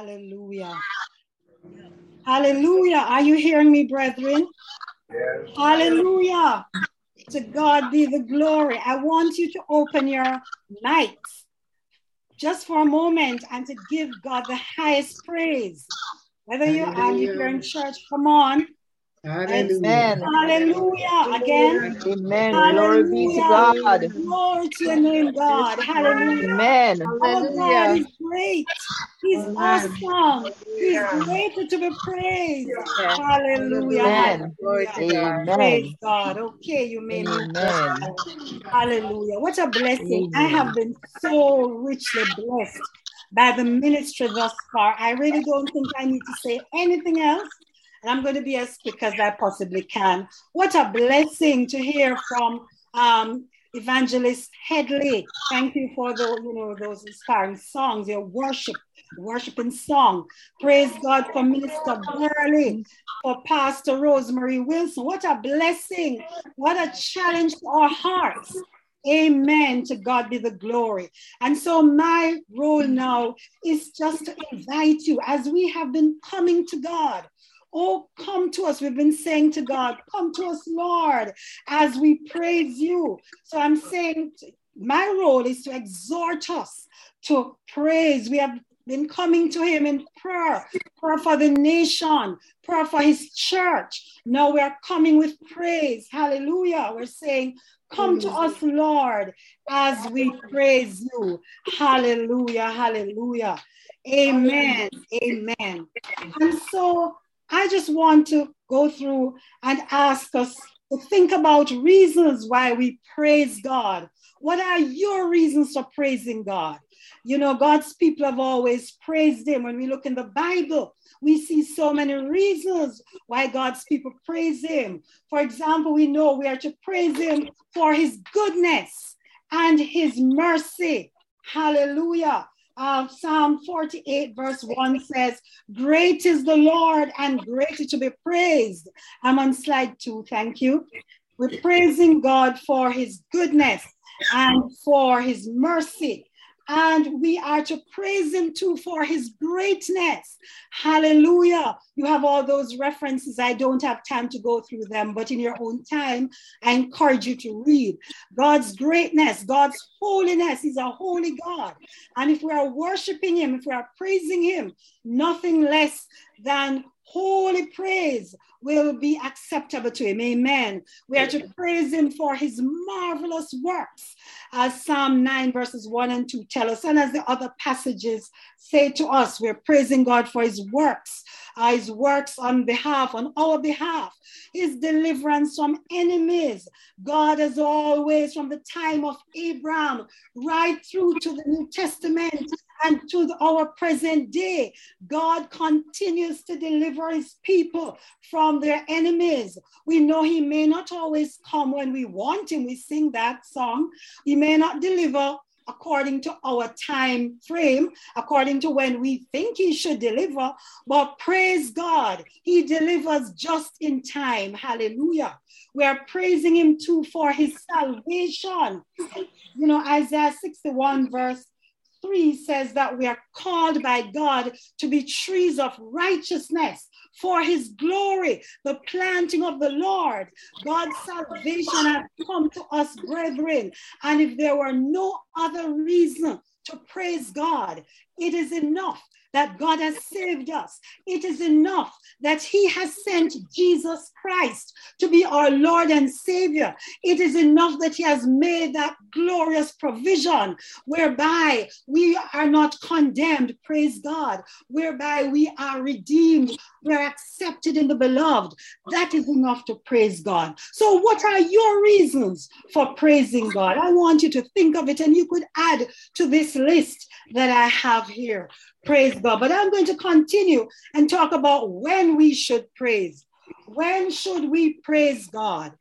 Hallelujah. Hallelujah. Are you hearing me, brethren? Yes. Hallelujah. To God be the glory. I want you to open your mics just for a moment and to give God the highest praise. Whether you are here in church, come on. Hallelujah. Hallelujah. Again. Amen. Hallelujah. Glory be to God. Glory to your name, God. Hallelujah. Amen. Our God is great. He's awesome. He's greater to be praised. Hallelujah. Amen. Hallelujah. Praise God. Okay, you may move. Hallelujah. What a blessing. I have been so richly blessed by the ministry thus far. I really don't think I need to say anything else and I'm going to be as quick as I possibly can. What a blessing to hear from um, Evangelist Headley. Thank you for the, you know, those inspiring songs, your worship, worshiping song. Praise God for Minister Burley, for Pastor Rosemary Wilson. What a blessing. What a challenge to our hearts. Amen. To God be the glory. And so, my role now is just to invite you as we have been coming to God Oh, come to us. We've been saying to God, come to us, Lord, as we praise you. So I'm saying my role is to exhort us to praise. We have been coming to him in prayer, prayer for the nation, prayer for his church. Now we're coming with praise. Hallelujah. We're saying, Come to us, Lord, as we praise you. Hallelujah. Hallelujah. Amen. Amen. And so I just want to go through and ask us to think about reasons why we praise God. What are your reasons for praising God? You know, God's people have always praised Him. When we look in the Bible, we see so many reasons why God's people praise Him. For example, we know we are to praise Him for His goodness and His mercy. Hallelujah uh, Psalm 48, verse 1 says, Great is the Lord and greatly to be praised. I'm on slide two, thank you. We're praising God for his goodness and for his mercy and we are to praise him too for his greatness. Hallelujah. You have all those references. I don't have time to go through them, but in your own time, I encourage you to read God's greatness, God's holiness. He's a holy God. And if we are worshiping him, if we are praising him, nothing less than holy praise will be acceptable to him. Amen. We are to praise him for his marvelous works, as Psalm 9, verses 1 and 2 tell us, and as the other passages say to us, we're praising God for his works, uh, his works on behalf, on our behalf, his deliverance from enemies. God has always, from the time of Abraham, right through to the New Testament, and to our present day, God continues to deliver his people from their enemies. We know he may not always come when we want him. We sing that song. He may not deliver according to our time frame, according to when we think he should deliver. But praise God, he delivers just in time. Hallelujah. We are praising him too for his salvation. You know, Isaiah 61, verse 3 says that we are called by God to be trees of righteousness for his glory, the planting of the Lord. God's salvation has come to us, brethren. And if there were no other reason to praise God, it is enough that God has saved us. It is enough that He has sent Jesus Christ to be our Lord and Savior. It is enough that He has made that glorious provision whereby we are not condemned, praise God, whereby we are redeemed, we're accepted in the beloved. That is enough to praise God. So, what are your reasons for praising God? I want you to think of it and you could add to this list that I have here. Praise God. But I'm going to continue and talk about when we should praise. When should we praise God?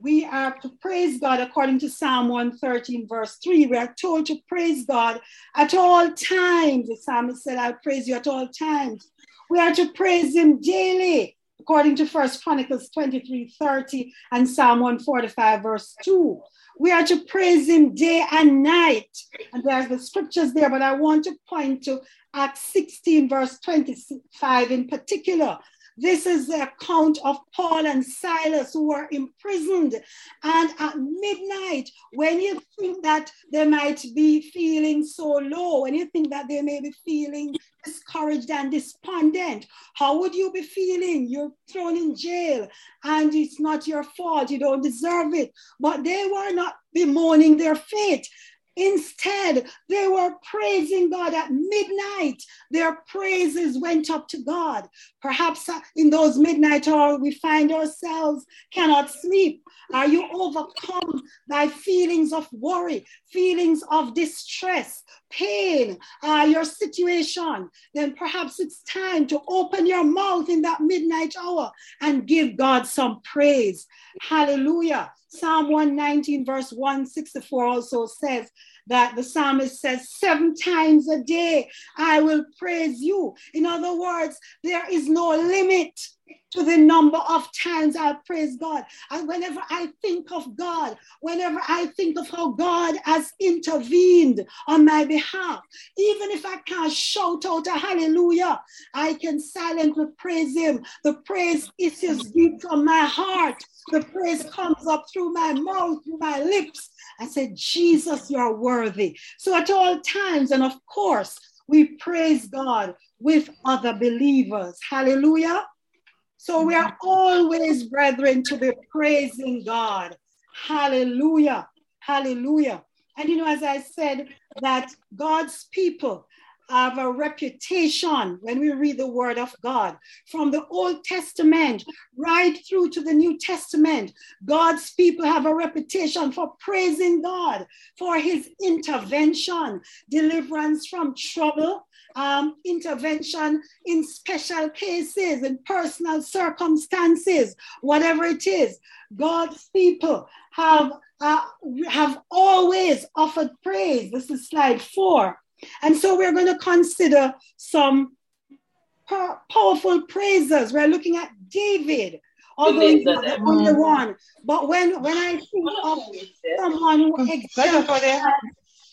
We are to praise God according to Psalm 113, verse 3. We are told to praise God at all times. The psalmist said, I praise you at all times. We are to praise Him daily, according to First Chronicles 23, 30 and Psalm 145, verse 2. We are to praise him day and night. And there's the scriptures there, but I want to point to Acts 16, verse 25 in particular. This is the account of Paul and Silas who were imprisoned. And at midnight, when you think that they might be feeling so low, when you think that they may be feeling discouraged and despondent, how would you be feeling? You're thrown in jail and it's not your fault. You don't deserve it. But they were not bemoaning their fate. Instead, they were praising God at midnight. Their praises went up to God. Perhaps uh, in those midnight hours, we find ourselves cannot sleep. Are you overcome by feelings of worry, feelings of distress, pain, uh, your situation? Then perhaps it's time to open your mouth in that midnight hour and give God some praise. Hallelujah. Psalm 119, verse 164 also says that the psalmist says, Seven times a day I will praise you. In other words, there is no limit to the number of times I praise God. And whenever I think of God, whenever I think of how God has intervened on my behalf, even if I can't shout out a hallelujah, I can silently praise Him. The praise issues deep from my heart. The praise comes up through my mouth, through my lips. I said, Jesus, you're worthy. So at all times, and of course, we praise God with other believers. Hallelujah. So we are always, brethren, to be praising God. Hallelujah. Hallelujah. And you know, as I said, that God's people have a reputation when we read the word of God from the Old Testament right through to the New Testament. God's people have a reputation for praising God for his intervention, deliverance from trouble, um, intervention in special cases, in personal circumstances, whatever it is. God's people have, uh, have always offered praise. This is slide four. And so we're going to consider some powerful praises. We're looking at David, although he's not the only one. But when, when I think of someone who exemplifies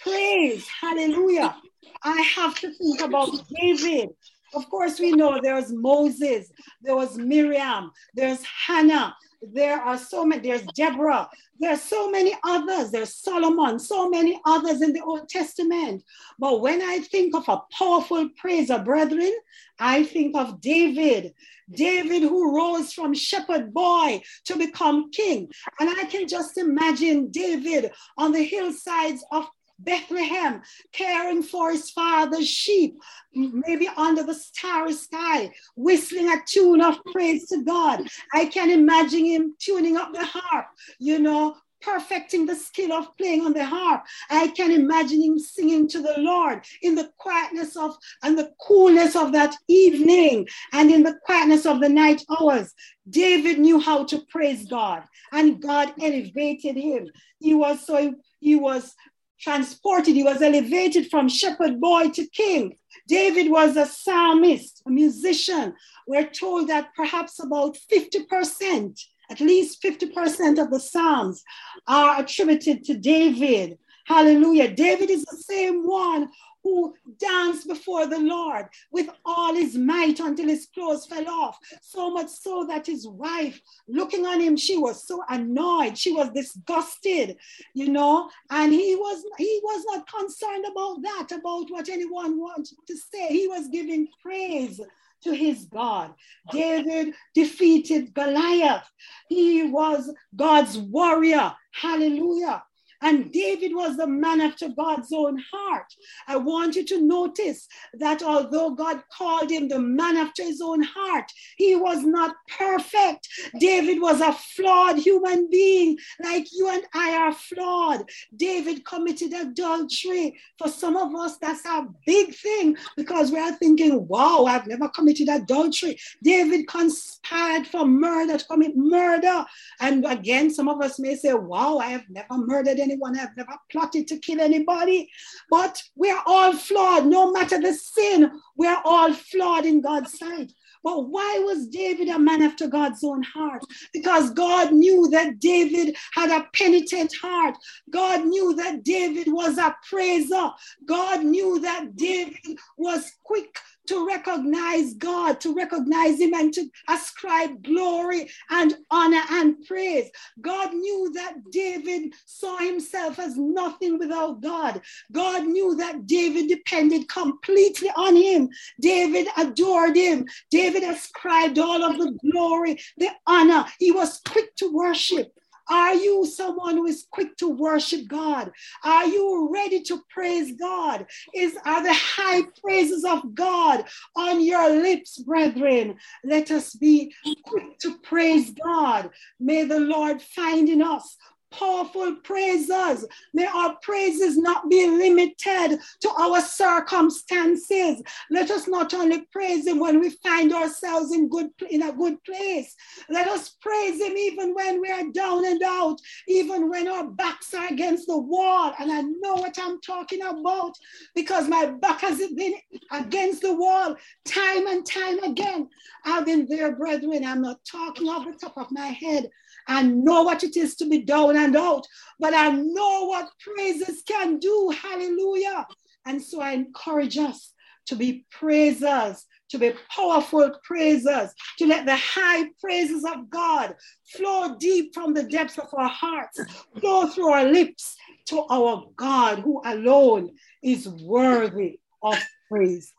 praise, hallelujah, I have to think about David. Of course, we know there's Moses, there was Miriam, there's Hannah, there are so many, there's Deborah, there are so many others, there's Solomon, so many others in the Old Testament. But when I think of a powerful praiser, brethren, I think of David. David, who rose from shepherd boy to become king. And I can just imagine David on the hillsides of Bethlehem, caring for his father's sheep, maybe under the starry sky, whistling a tune of praise to God. I can imagine him tuning up the harp, you know, perfecting the skill of playing on the harp. I can imagine him singing to the Lord in the quietness of and the coolness of that evening and in the quietness of the night hours. David knew how to praise God and God elevated him. He was so he was transported, he was elevated from shepherd boy to king. David was a psalmist, a musician. We're told that perhaps about 50%, at least 50% of the psalms are attributed to David. Hallelujah. David is the same one who danced before the Lord with all his might until his clothes fell off. So much so that his wife, looking on him, she was so annoyed. She was disgusted, you know, and he was he was not concerned about that, about what anyone wanted to say. He was giving praise to his God. David defeated Goliath. He was God's warrior. Hallelujah. And David was the man after God's own heart. I want you to notice that although God called him the man after his own heart, he was not perfect. David was a flawed human being, like you and I are flawed. David committed adultery. For some of us, that's a big thing because we are thinking, wow, I've never committed adultery. David conspired for murder, to commit murder. And again, some of us may say, wow, I have never murdered anyone. I've never plotted to kill anybody. But we're all flawed. No matter the sin, we're all flawed in God's sight. But why was David a man after God's own heart? Because God knew that David had a penitent heart. God knew that David was a praiser. God knew that David was quick to recognize God, to recognize Him, and to ascribe glory and honor and praise. God knew that David saw himself as nothing without God. God knew that David depended completely on Him. David adored Him. David ascribed all of the glory, the honor. He was quick to worship. Are you someone who is quick to worship God? Are you ready to praise God? Is are the high praises of God on your lips, brethren? Let us be quick to praise God. May the Lord find in us powerful praises. May our praises not be limited to our circumstances. Let us not only praise Him when we find ourselves in good in a good place. Let us praise Him even when we are down and out, even when our backs are against the wall. And I know what I'm talking about because my back has been against the wall time and time again. I've been there, brethren. I'm not talking off the top of my head. I know what it is to be down and out, but I know what praises can do. Hallelujah. And so I encourage us to be praisers, to be powerful praisers, to let the high praises of God flow deep from the depths of our hearts, flow through our lips to our God who alone is worthy of praise.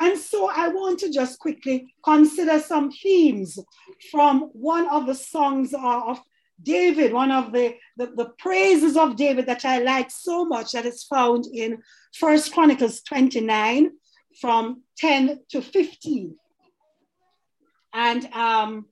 And so I want to just quickly consider some themes from one of the songs of David, one of the, the, the, praises of David that I like so much that is found in First Chronicles 29 from 10 to 15. And um,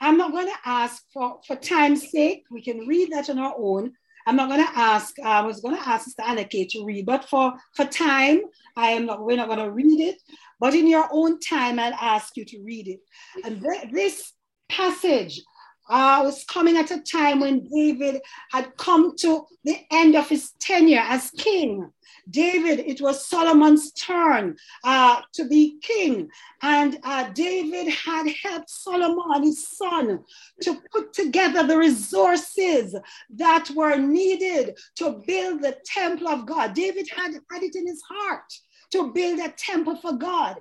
I'm not going to ask for, for time's sake, we can read that on our own, I'm not going to ask, uh, I was going to ask Sister Anake to read, but for, for time, I am not, we're not going to read it. But in your own time, I'll ask you to read it. And th- this passage uh, was coming at a time when David had come to the end of his tenure as king. David, it was Solomon's turn uh, to be king. And uh, David had helped Solomon, his son, to put together the resources that were needed to build the temple of God. David had had it in his heart to build a temple for God.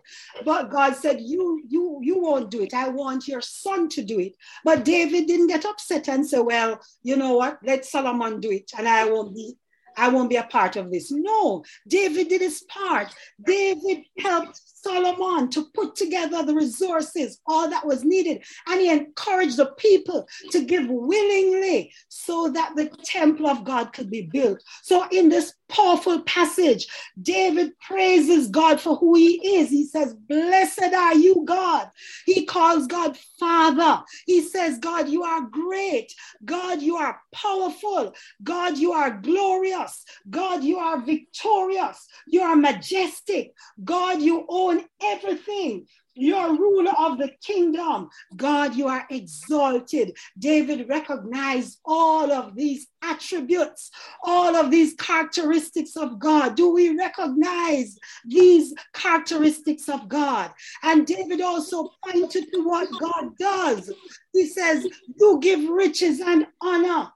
But God said, You, you, you won't do it. I want your son to do it. But David didn't get upset and say, Well, you know what? Let Solomon do it, and I won't be I won't be a part of this. No, David did his part. David helped Solomon to put together the resources, all that was needed. And he encouraged the people to give willingly so that the temple of God could be built. So, in this powerful passage, David praises God for who he is. He says, Blessed are you, God. He calls God Father. He says, God, you are great. God, you are powerful. God, you are glorious. God, you are victorious. You are majestic. God, you own everything. You're ruler of the kingdom. God, you are exalted. David recognized all of these attributes, all of these characteristics of God. Do we recognize these characteristics of God? And David also pointed to what God does. He says, You give riches and honor,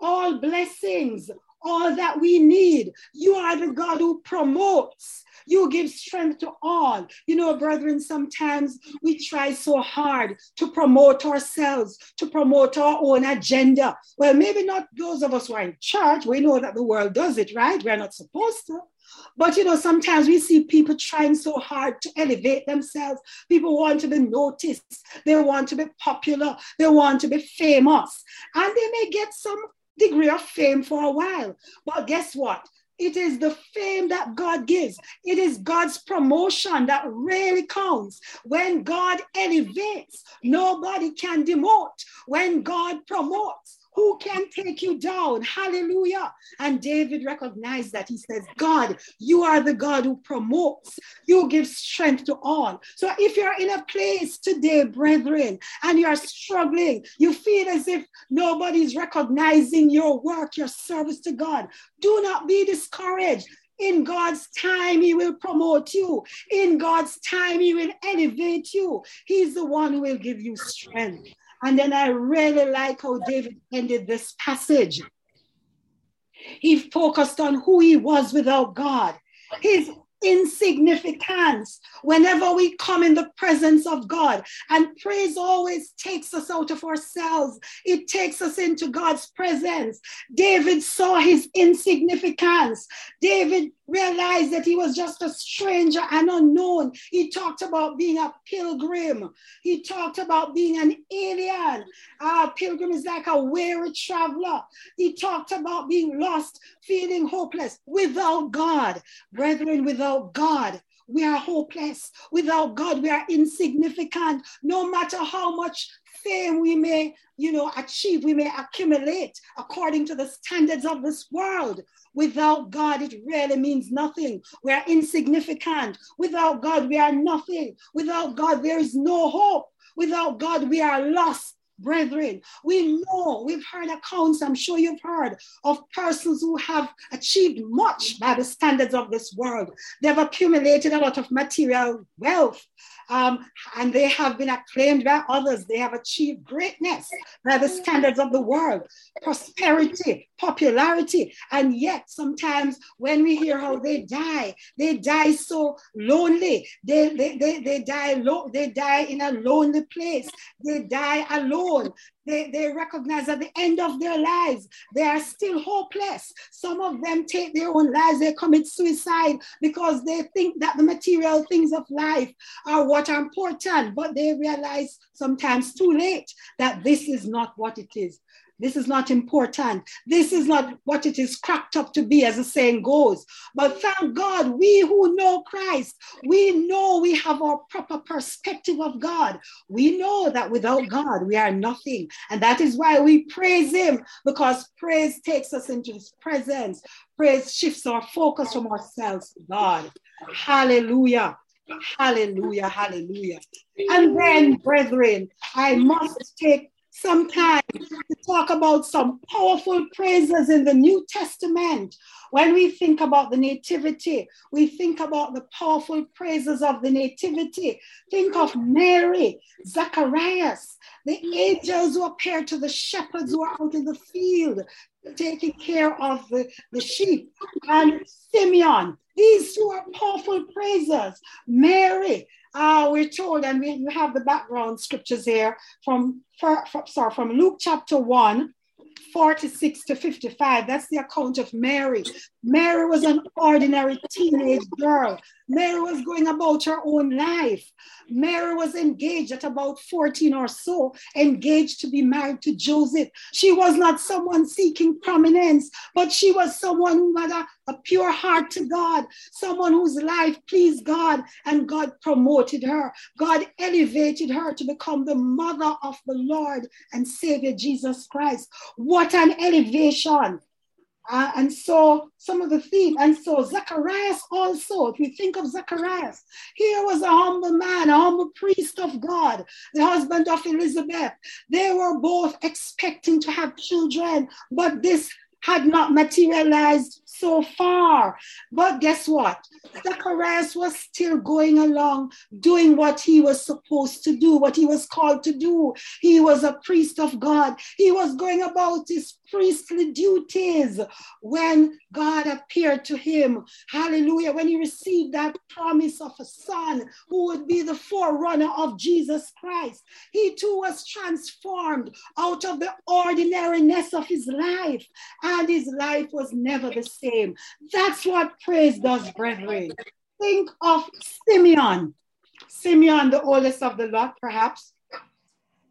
all blessings, all that we need. You are the God who promotes. You give strength to all. You know, brethren, sometimes we try so hard to promote ourselves, to promote our own agenda. Well, maybe not those of us who are in church. We know that the world does it, right? We're not supposed to. But you know, sometimes we see people trying so hard to elevate themselves. People want to be noticed, they want to be popular, they want to be famous, and they may get some degree of fame for a while. But guess what? It is the fame that God gives. It is God's promotion that really counts. When God elevates, nobody can demote. When God promotes, who can take you down? Hallelujah. And David recognized that. He says, God, you are the God who promotes, you give strength to all. So if you're in a place today, brethren, and you're struggling, you feel as if nobody's recognizing your work, your service to God, do not be discouraged. In God's time, He will promote you. In God's time, He will elevate you. He's the one who will give you strength. And then I really like how David ended this passage. He focused on who he was without God. His insignificance whenever we come in the presence of God. And praise always takes us out of ourselves, it takes us into God's presence. David saw his insignificance. David realized that he was just a stranger and unknown. He talked about being a pilgrim, he talked about being an alien. A pilgrim is like a weary traveler. He talked about being lost, feeling hopeless without God. Brethren, without God, we are hopeless. Without God, we are insignificant. No matter how much fame we may, you know, achieve, we may accumulate according to the standards of this world. Without God, it really means nothing. We are insignificant. Without God, we are nothing. Without God, there is no hope. Without God, we are lost brethren. We know, we've heard accounts, I'm sure you've heard, of persons who have achieved much by the standards of this world. They've accumulated a lot of material wealth. Um, and they have been acclaimed by others. They have achieved greatness by the standards of the world, prosperity, popularity. And yet, sometimes when we hear how they die, they die so lonely. They, they, they, they, die, lo- they die in a lonely place. They die alone. They, they recognize at the end of their lives, they are still hopeless. Some of them take their own lives, they commit suicide because they think that the material things of life are what are important, but they realize sometimes too late that this is not what it is. This is not important. This is not what it is cracked up to be, as the saying goes. But thank God, we who know Christ, we know we have our proper perspective of God. We know that without God, we are nothing. And that is why we praise Him, because praise takes us into His presence. Praise shifts our focus from ourselves to God. Hallelujah. Hallelujah. Hallelujah. And then, brethren, I must take some time to talk about some powerful praises in the New Testament. When we think about the Nativity, we think about the powerful praises of the Nativity. Think of Mary, Zacharias, the angels who appeared to the shepherds who are out in the field taking care of the, the sheep, and Simeon. These two are powerful praises. Mary, uh, we're told, and we, have the background scriptures here from, for, sorry, from Luke chapter 1, 46 to 55. That's the account of Mary. Mary was an ordinary teenage girl. Mary was going about her own life. Mary was engaged at about 14 or so, engaged to be married to Joseph. She was not someone seeking prominence, but she was someone who had a, a pure heart to God, someone whose life pleased God, and God promoted her. God elevated her to become the mother of the Lord and Savior Jesus Christ. What an elevation! Uh, and so some of the theme, and so Zacharias also, if you think of Zacharias, here was a humble man, a humble priest of God, the husband of Elizabeth. They were both expecting to have children, but this had not materialized so far. But guess what? Zacharias was still going along doing what he was supposed to do, what he was called to do. He was a priest of God. He was going about his priestly duties when God appeared to him. Hallelujah. When he received that promise of a son who would be the forerunner of Jesus Christ, he too was transformed out of the ordinariness of his life, and his life was never the same. That's what praise does, brethren. Think of Simeon. Simeon, the oldest of the lot, perhaps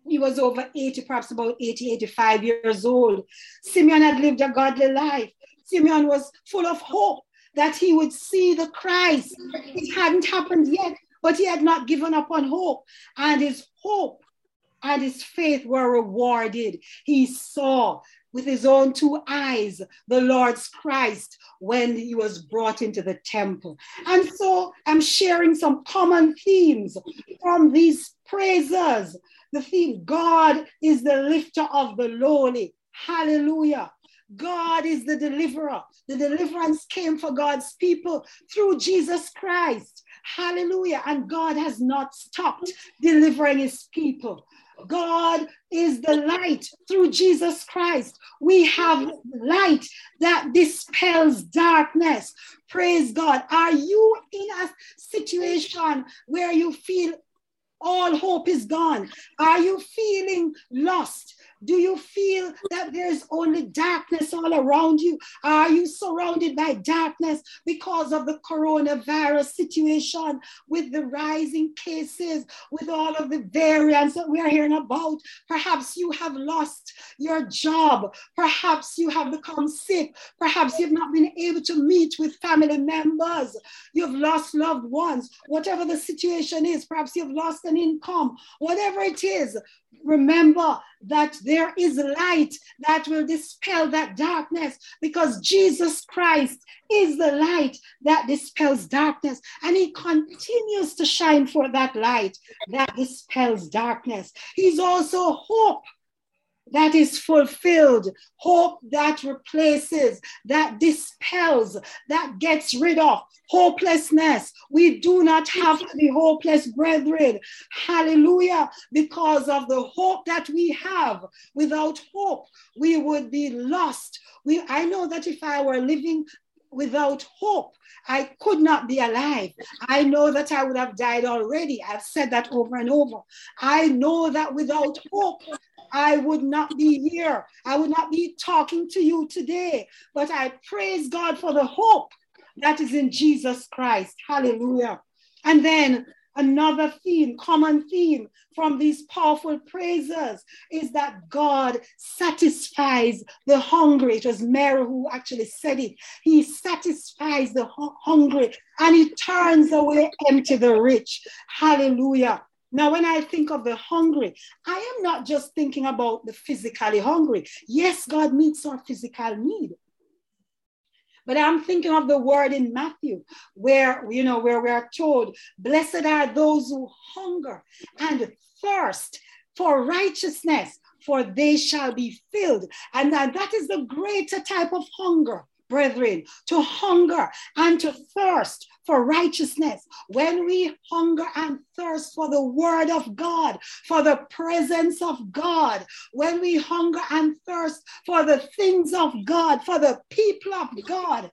he was over 80, perhaps about 80, 85 years old. Simeon had lived a godly life. Simeon was full of hope that he would see the Christ. It hadn't happened yet, but he had not given up on hope. And his hope and his faith were rewarded. He saw with his own two eyes the Lord's Christ when he was brought into the temple. And so I'm sharing some common themes from these praisers the theme God is the lifter of the lowly. Hallelujah. God is the deliverer. The deliverance came for God's people through Jesus Christ. Hallelujah. And God has not stopped delivering his people. God is the light through Jesus Christ. We have light that dispels darkness. Praise God. Are you in a situation where you feel all hope is gone? Are you feeling lost? Do you feel that there's only darkness all around you? Are you surrounded by darkness because of the coronavirus situation with the rising cases, with all of the variants that we're hearing about? Perhaps you have lost your job. Perhaps you have become sick. Perhaps you've not been able to meet with family members. You've lost loved ones. Whatever the situation is, perhaps you've lost an income. Whatever it is, remember that there is light that will dispel that darkness because Jesus Christ is the light that dispels darkness and he continues to shine for that light that dispels darkness. He's also hope that is fulfilled, hope that replaces, that dispels, that gets rid of hopelessness. We do not have to be hopeless, brethren. Hallelujah. Because of the hope that we have. Without hope, we would be lost. We, I know that if I were living without hope, I could not be alive. I know that I would have died already. I've said that over and over. I know that without hope, I would not be here. I would not be talking to you today. But I praise God for the hope that is in Jesus Christ. Hallelujah. And then another theme, common theme from these powerful praises is that God satisfies the hungry. It was Mary who actually said it. He satisfies the hungry and he turns away empty the rich. Hallelujah. Now, when I think of the hungry, I am not just thinking about the physically hungry. Yes, God meets our physical need. But I'm thinking of the word in Matthew, where you know, where we are told, blessed are those who hunger and thirst for righteousness, for they shall be filled. And that, that is the greater type of hunger brethren, to hunger and to thirst for righteousness. When we hunger and thirst for the word of God, for the presence of God, when we hunger and thirst for the things of God, for the people of God,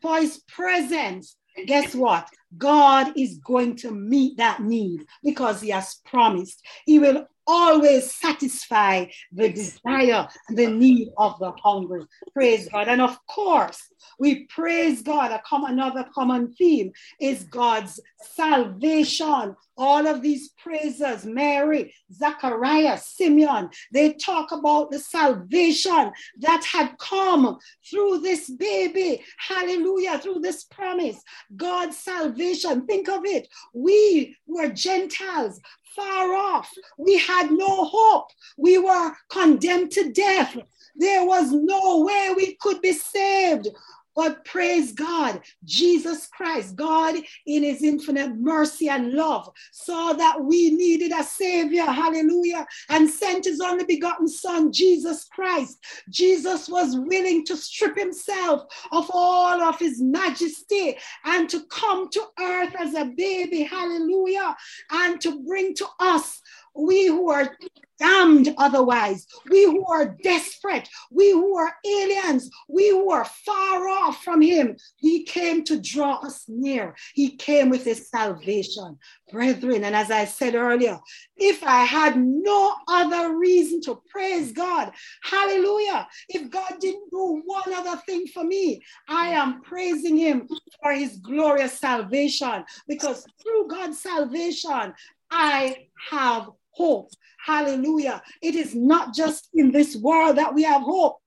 for his presence, guess what? God is going to meet that need because he has promised. He will always satisfy the desire and the need of the hungry. Praise God. And of course, we praise God. A common, another common theme is God's salvation. All of these praises, Mary, Zachariah, Simeon, they talk about the salvation that had come through this baby. Hallelujah, through this promise. God's salvation. Think of it. We were Gentiles, far off. We had no hope. We were condemned to death. There was no way we could be saved. But praise God, Jesus Christ, God in his infinite mercy and love, saw that we needed a savior, hallelujah, and sent his only begotten son, Jesus Christ. Jesus was willing to strip himself of all of his majesty and to come to earth as a baby, hallelujah, and to bring to us we who are damned otherwise, we who are desperate, we who are aliens, we who are far off from Him. He came to draw us near. He came with His salvation. Brethren, and as I said earlier, if I had no other reason to praise God, hallelujah, if God didn't do one other thing for me, I am praising Him for His glorious salvation because through God's salvation, I have hope. Hallelujah. It is not just in this world that we have hope.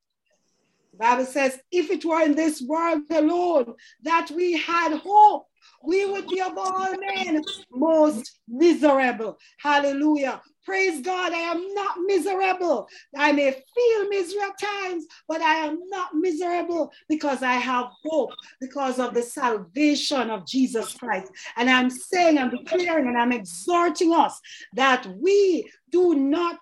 The Bible says, if it were in this world alone that we had hope, we would be of all men most miserable. Hallelujah. Praise God, I am not miserable. I may feel misery at times, but I am not miserable because I have hope because of the salvation of Jesus Christ. And I'm saying, I'm declaring, and I'm exhorting us that we do not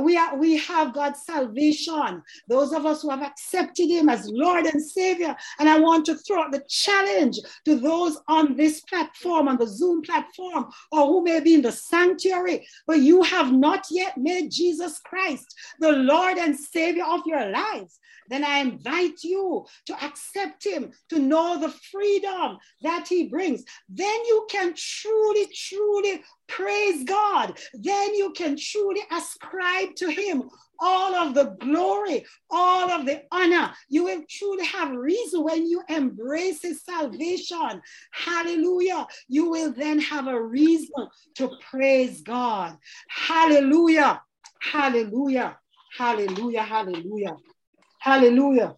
we, are, we have God's salvation. Those of us who have accepted Him as Lord and Savior. And I want to throw out the challenge to those on this platform, on the Zoom platform, or who may be in the sanctuary, but you have not yet made Jesus Christ the Lord and Savior of your lives then I invite you to accept him, to know the freedom that he brings. Then you can truly, truly praise God. Then you can truly ascribe to him all of the glory, all of the honor. You will truly have reason when you embrace his salvation. Hallelujah. You will then have a reason to praise God. Hallelujah. Hallelujah. Hallelujah. Hallelujah. Hallelujah.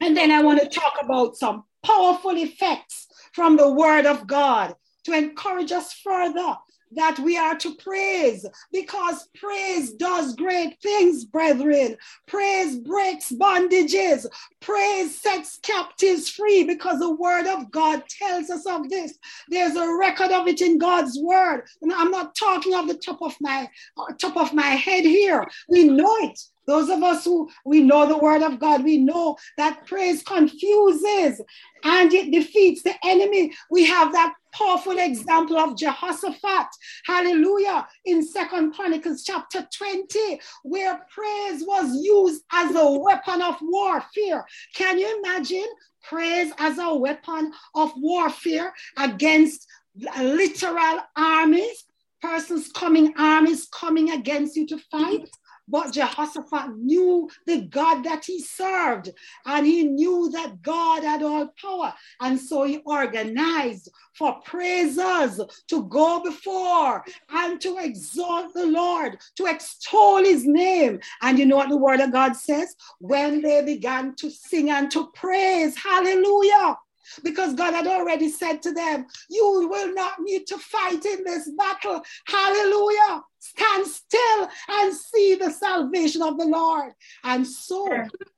And then I want to talk about some powerful effects from the word of God to encourage us further that we are to praise because praise does great things, brethren. Praise breaks bondages, praise sets captives free because the word of God tells us of this. There's a record of it in God's word. And I'm not talking off the top of my uh, top of my head here. We know it. Those of us who we know the word of God, we know that praise confuses and it defeats the enemy. We have that powerful example of Jehoshaphat, hallelujah, in Second Chronicles chapter 20, where praise was used as a weapon of warfare. Can you imagine praise as a weapon of warfare against literal armies? Persons coming, armies coming against you to fight. But Jehoshaphat knew the God that he served, and he knew that God had all power. And so he organized for praisers to go before and to exalt the Lord, to extol his name. And you know what the word of God says? When they began to sing and to praise, hallelujah because God had already said to them, You will not need to fight in this battle. Hallelujah. Stand still and see the salvation of the Lord. And so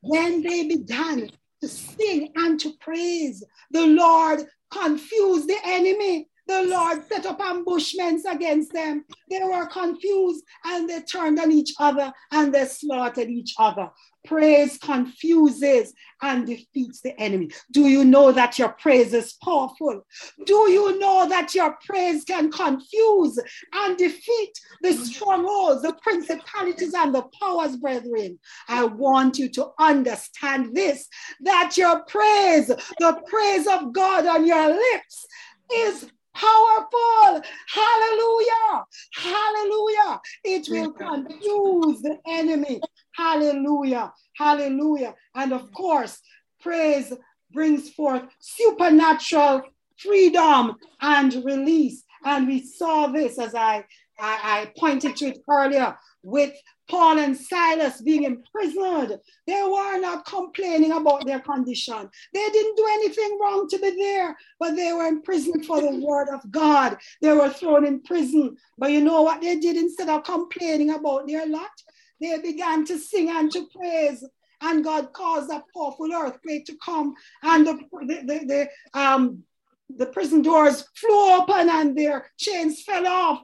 when they began to sing and to praise, the Lord confused the enemy. The Lord set up ambushments against them. They were confused and they turned on each other and they slaughtered each other. Praise confuses and defeats the enemy. Do you know that your praise is powerful? Do you know that your praise can confuse and defeat the strongholds, the principalities, and the powers, brethren? I want you to understand this that your praise, the praise of God on your lips, is powerful. Hallelujah. Hallelujah. It will confuse the enemy. Hallelujah. Hallelujah. And of course, praise brings forth supernatural freedom and release. And we saw this as I, I, I pointed to it earlier with Paul and Silas being imprisoned. They were not complaining about their condition. They didn't do anything wrong to be there, but they were imprisoned for the word of God. They were thrown in prison. But you know what they did instead of complaining about their lot? They began to sing and to praise and God caused a powerful earthquake to come, and the, the, the, um, the prison doors flew open and their chains fell off.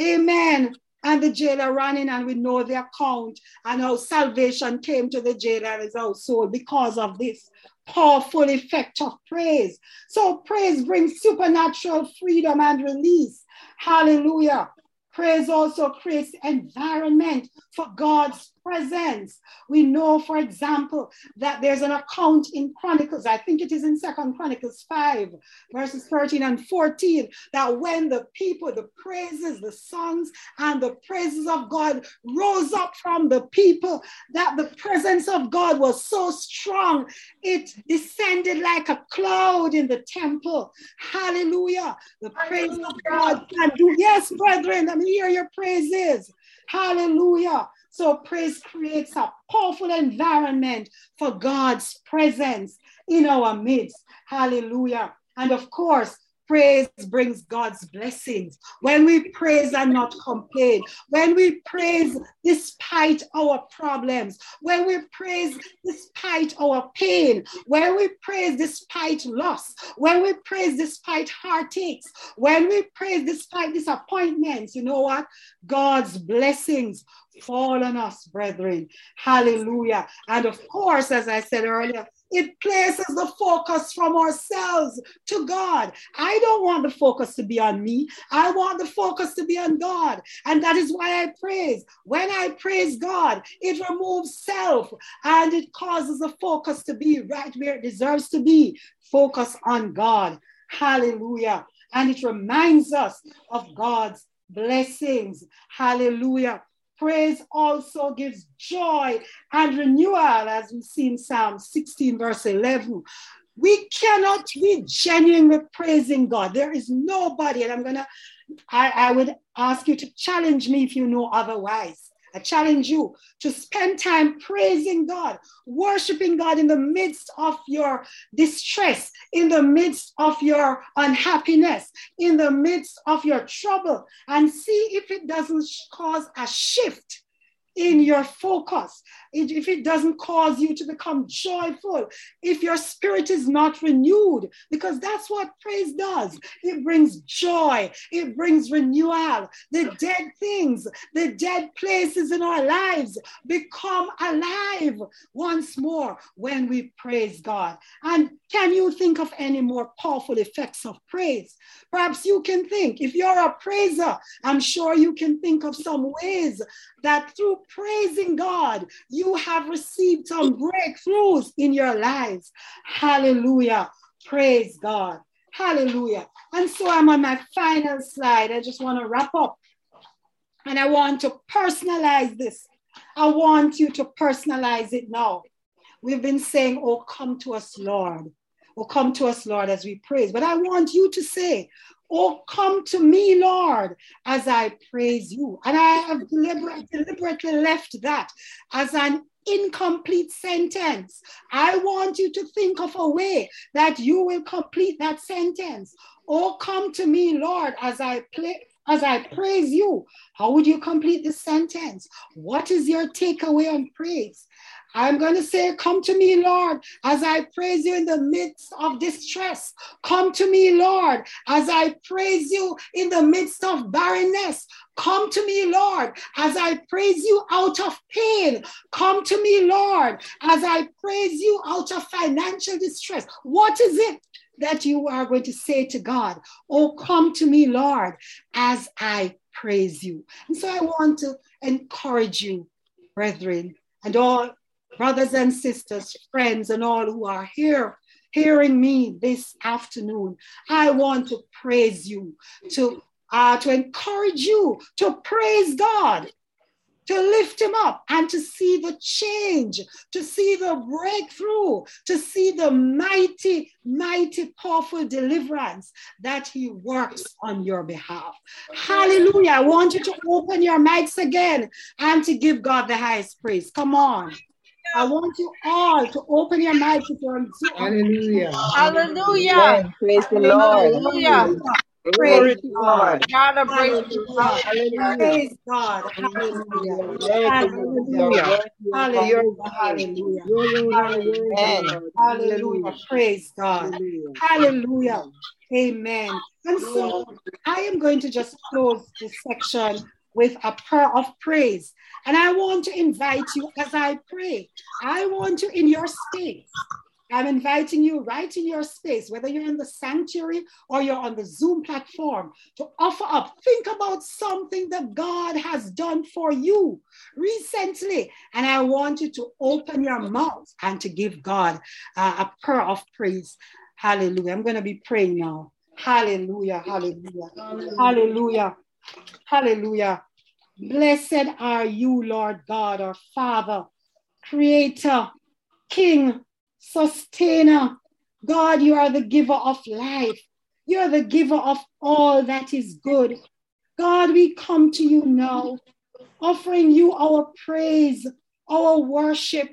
Amen. And the jailer ran in, and we know the account and how salvation came to the jailer and his household because of this powerful effect of praise. So, praise brings supernatural freedom and release. Hallelujah. Praise also creates environment for God's presence. We know, for example, that there's an account in Chronicles, I think it is in Second Chronicles 5, verses 13 and 14, that when the people, the praises, the songs, and the praises of God rose up from the people, that the presence of God was so strong, it descended like a cloud in the temple. Hallelujah. The praise of God can do. Yes, brethren, let me hear your praises. Hallelujah. So praise creates a powerful environment for God's presence in our midst. Hallelujah. And of course, praise brings God's blessings. When we praise and not complain. When we praise despite our problems. When we praise despite our pain. When we praise despite loss. When we praise despite heartaches. When we praise despite disappointments. You know what? God's blessings fall on us, brethren. Hallelujah. And of course, as I said earlier, it places the focus from ourselves to God. I don't want the focus to be on me. I want the focus to be on God. And that is why I praise. When I praise God, it removes self and it causes the focus to be right where it deserves to be. Focus on God. Hallelujah. And it reminds us of God's blessings. Hallelujah. Praise also gives joy and renewal, as we see in Psalm 16, verse 11. We cannot be genuinely praising God. There is nobody, and I'm gonna, I, I would ask you to challenge me if you know otherwise. I challenge you to spend time praising God, worshiping God in the midst of your distress, in the midst of your unhappiness, in the midst of your trouble, and see if it doesn't cause a shift in your focus, if it doesn't cause you to become joyful, if your spirit is not renewed, because that's what praise does. It brings joy, it brings renewal. The dead things, the dead places in our lives become alive once more when we praise God. And can you think of any more powerful effects of praise? Perhaps you can think, if you're a praiser, I'm sure you can think of some ways that through praising God, you have received some breakthroughs in your lives. Hallelujah. Praise God. Hallelujah. And so I'm on my final slide. I just want to wrap up. And I want to personalize this. I want you to personalize it now. We've been saying, Oh, come to us, Lord. Oh, come to us, Lord, as we praise. But I want you to say, Oh, come to me, Lord, as I praise you. And I have deliberately, deliberately left that as an incomplete sentence. I want you to think of a way that you will complete that sentence. Oh, come to me, Lord, as I play. As I praise you, how would you complete the sentence? What is your takeaway on praise? I'm going to say, Come to me, Lord, as I praise you in the midst of distress. Come to me, Lord, as I praise you in the midst of barrenness. Come to me, Lord, as I praise you out of pain. Come to me, Lord, as I praise you out of financial distress. What is it that you are going to say to God? Oh, come to me, Lord, as I praise you. And so I want to encourage you, brethren, and all brothers and sisters, friends, and all who are here hearing me this afternoon, I want to praise you, to, uh, to encourage you to praise God, to lift him up and to see the change, to see the breakthrough, to see the mighty, mighty, powerful deliverance that he works on your behalf. Hallelujah. I want you to open your mics again and to give God the highest praise. Come on. I want you all to open your mouth if you're Hallelujah. Hallelujah. Praise the Lord. Hallelujah. Praise God. God, praise Hallelujah. Praise God. Hallelujah. Hallelujah. Hallelujah. Hallelujah. Hallelujah. Praise God. Hallelujah. Amen. And so I am going to just close this section with a prayer of praise. And I want to invite you as I pray, I want you in your space. I'm inviting you right in your space, whether you're in the sanctuary or you're on the Zoom platform, to offer up. Think about something that God has done for you recently. And I want you to open your mouth and to give God uh, a prayer of praise. Hallelujah. I'm going to be praying now. Hallelujah. Hallelujah. Hallelujah. Hallelujah. Blessed are you, Lord God, our Father, Creator, King, Sustainer. God, you are the giver of life. You are the giver of all that is good. God, we come to you now, offering you our praise, our worship,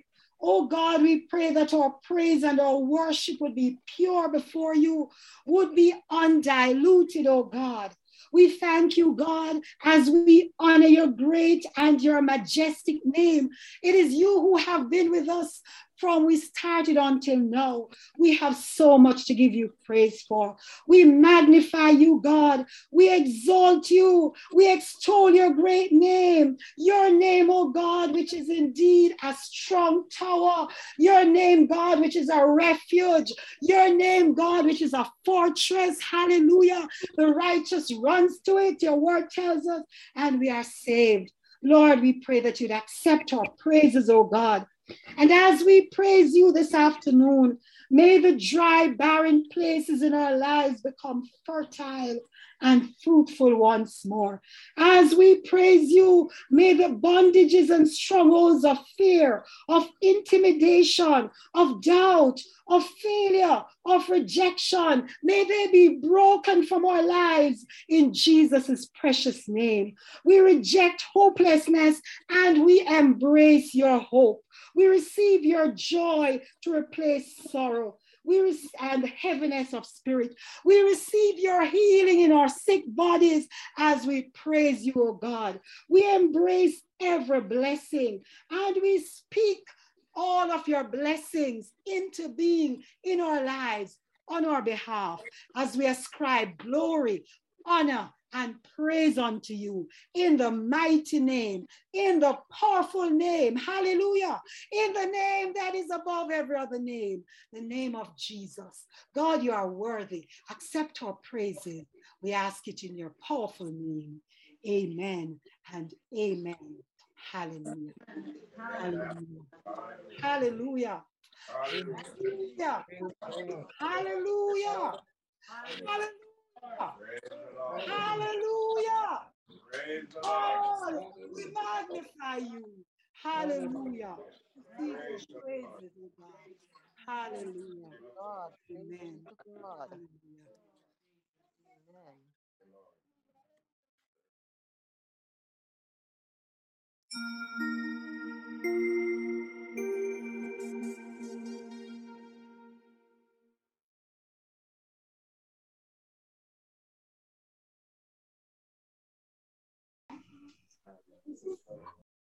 Oh God, we pray that our praise and our worship would be pure before you, would be undiluted, oh God. We thank you, God, as we honor your great and your majestic name. It is you who have been with us from we started until now. We have so much to give you praise for. We magnify you, God. We exalt you. We extol your great name. Your name, oh God, which is indeed a strong tower. Your name, God, which is a refuge. Your name, God, which is a fortress. Hallelujah. The righteous runs to it. Your word tells us, and we are saved. Lord, we pray that you'd accept our praises, oh God. And as we praise you this afternoon, may the dry, barren places in our lives become fertile and fruitful once more. As we praise you, may the bondages and strongholds of fear, of intimidation, of doubt, of failure, of rejection, may they be broken from our lives in Jesus' precious name. We reject hopelessness and we embrace your hope. We receive your joy to replace sorrow. We receive, and heaviness of spirit. We receive your healing in our sick bodies as we praise you, O God. We embrace every blessing and we speak all of your blessings into being in our lives on our behalf as we ascribe glory, honor, and praise unto you in the mighty name, in the powerful name, hallelujah, in the name that is above every other name, the name of Jesus. God, you are worthy. Accept our praises. We ask it in your powerful name. Amen and amen. Hallelujah. Hallelujah. Hallelujah. Hallelujah. Hallelujah. Hallelujah. Hallelujah. Oh, we magnify you. Hallelujah. Jesus Praises, oh God. Hallelujah. Amen. Hallelujah. Amen.